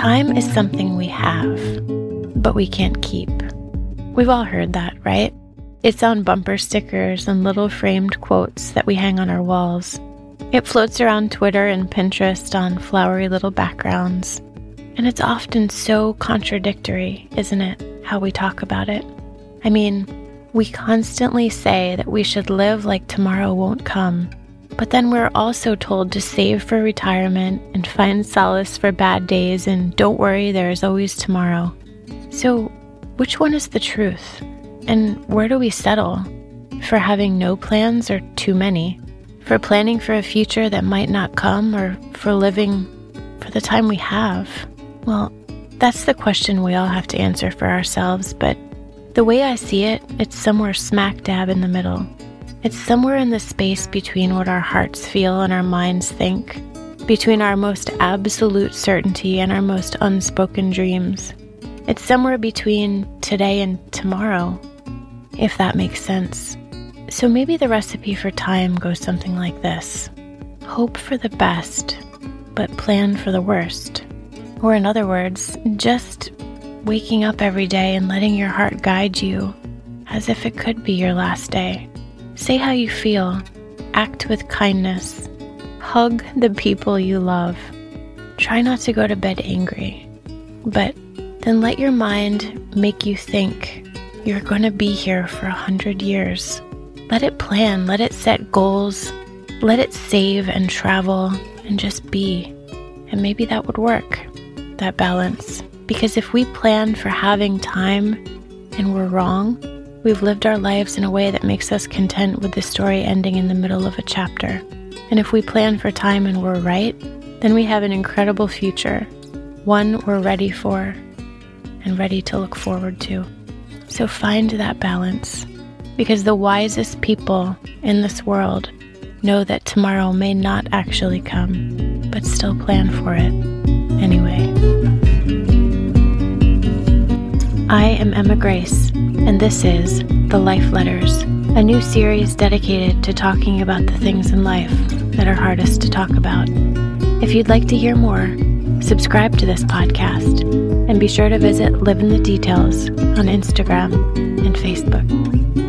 Time is something we have, but we can't keep. We've all heard that, right? It's on bumper stickers and little framed quotes that we hang on our walls. It floats around Twitter and Pinterest on flowery little backgrounds. And it's often so contradictory, isn't it, how we talk about it? I mean, we constantly say that we should live like tomorrow won't come, but then we're also told to save for retirement and find solace for bad days and don't worry, there is always tomorrow. So, which one is the truth? And where do we settle? For having no plans or too many? For planning for a future that might not come or for living for the time we have? Well, that's the question we all have to answer for ourselves, but the way I see it, it's somewhere smack dab in the middle. It's somewhere in the space between what our hearts feel and our minds think, between our most absolute certainty and our most unspoken dreams. It's somewhere between today and tomorrow, if that makes sense. So maybe the recipe for time goes something like this Hope for the best, but plan for the worst. Or, in other words, just waking up every day and letting your heart guide you as if it could be your last day. Say how you feel, act with kindness, hug the people you love. Try not to go to bed angry, but then let your mind make you think you're going to be here for a hundred years. Let it plan, let it set goals, let it save and travel and just be. And maybe that would work, that balance. Because if we plan for having time and we're wrong, We've lived our lives in a way that makes us content with the story ending in the middle of a chapter. And if we plan for time and we're right, then we have an incredible future, one we're ready for and ready to look forward to. So find that balance, because the wisest people in this world know that tomorrow may not actually come, but still plan for it anyway. I am Emma Grace and this is The Life Letters, a new series dedicated to talking about the things in life that are hardest to talk about. If you'd like to hear more, subscribe to this podcast and be sure to visit Live in the Details on Instagram and Facebook.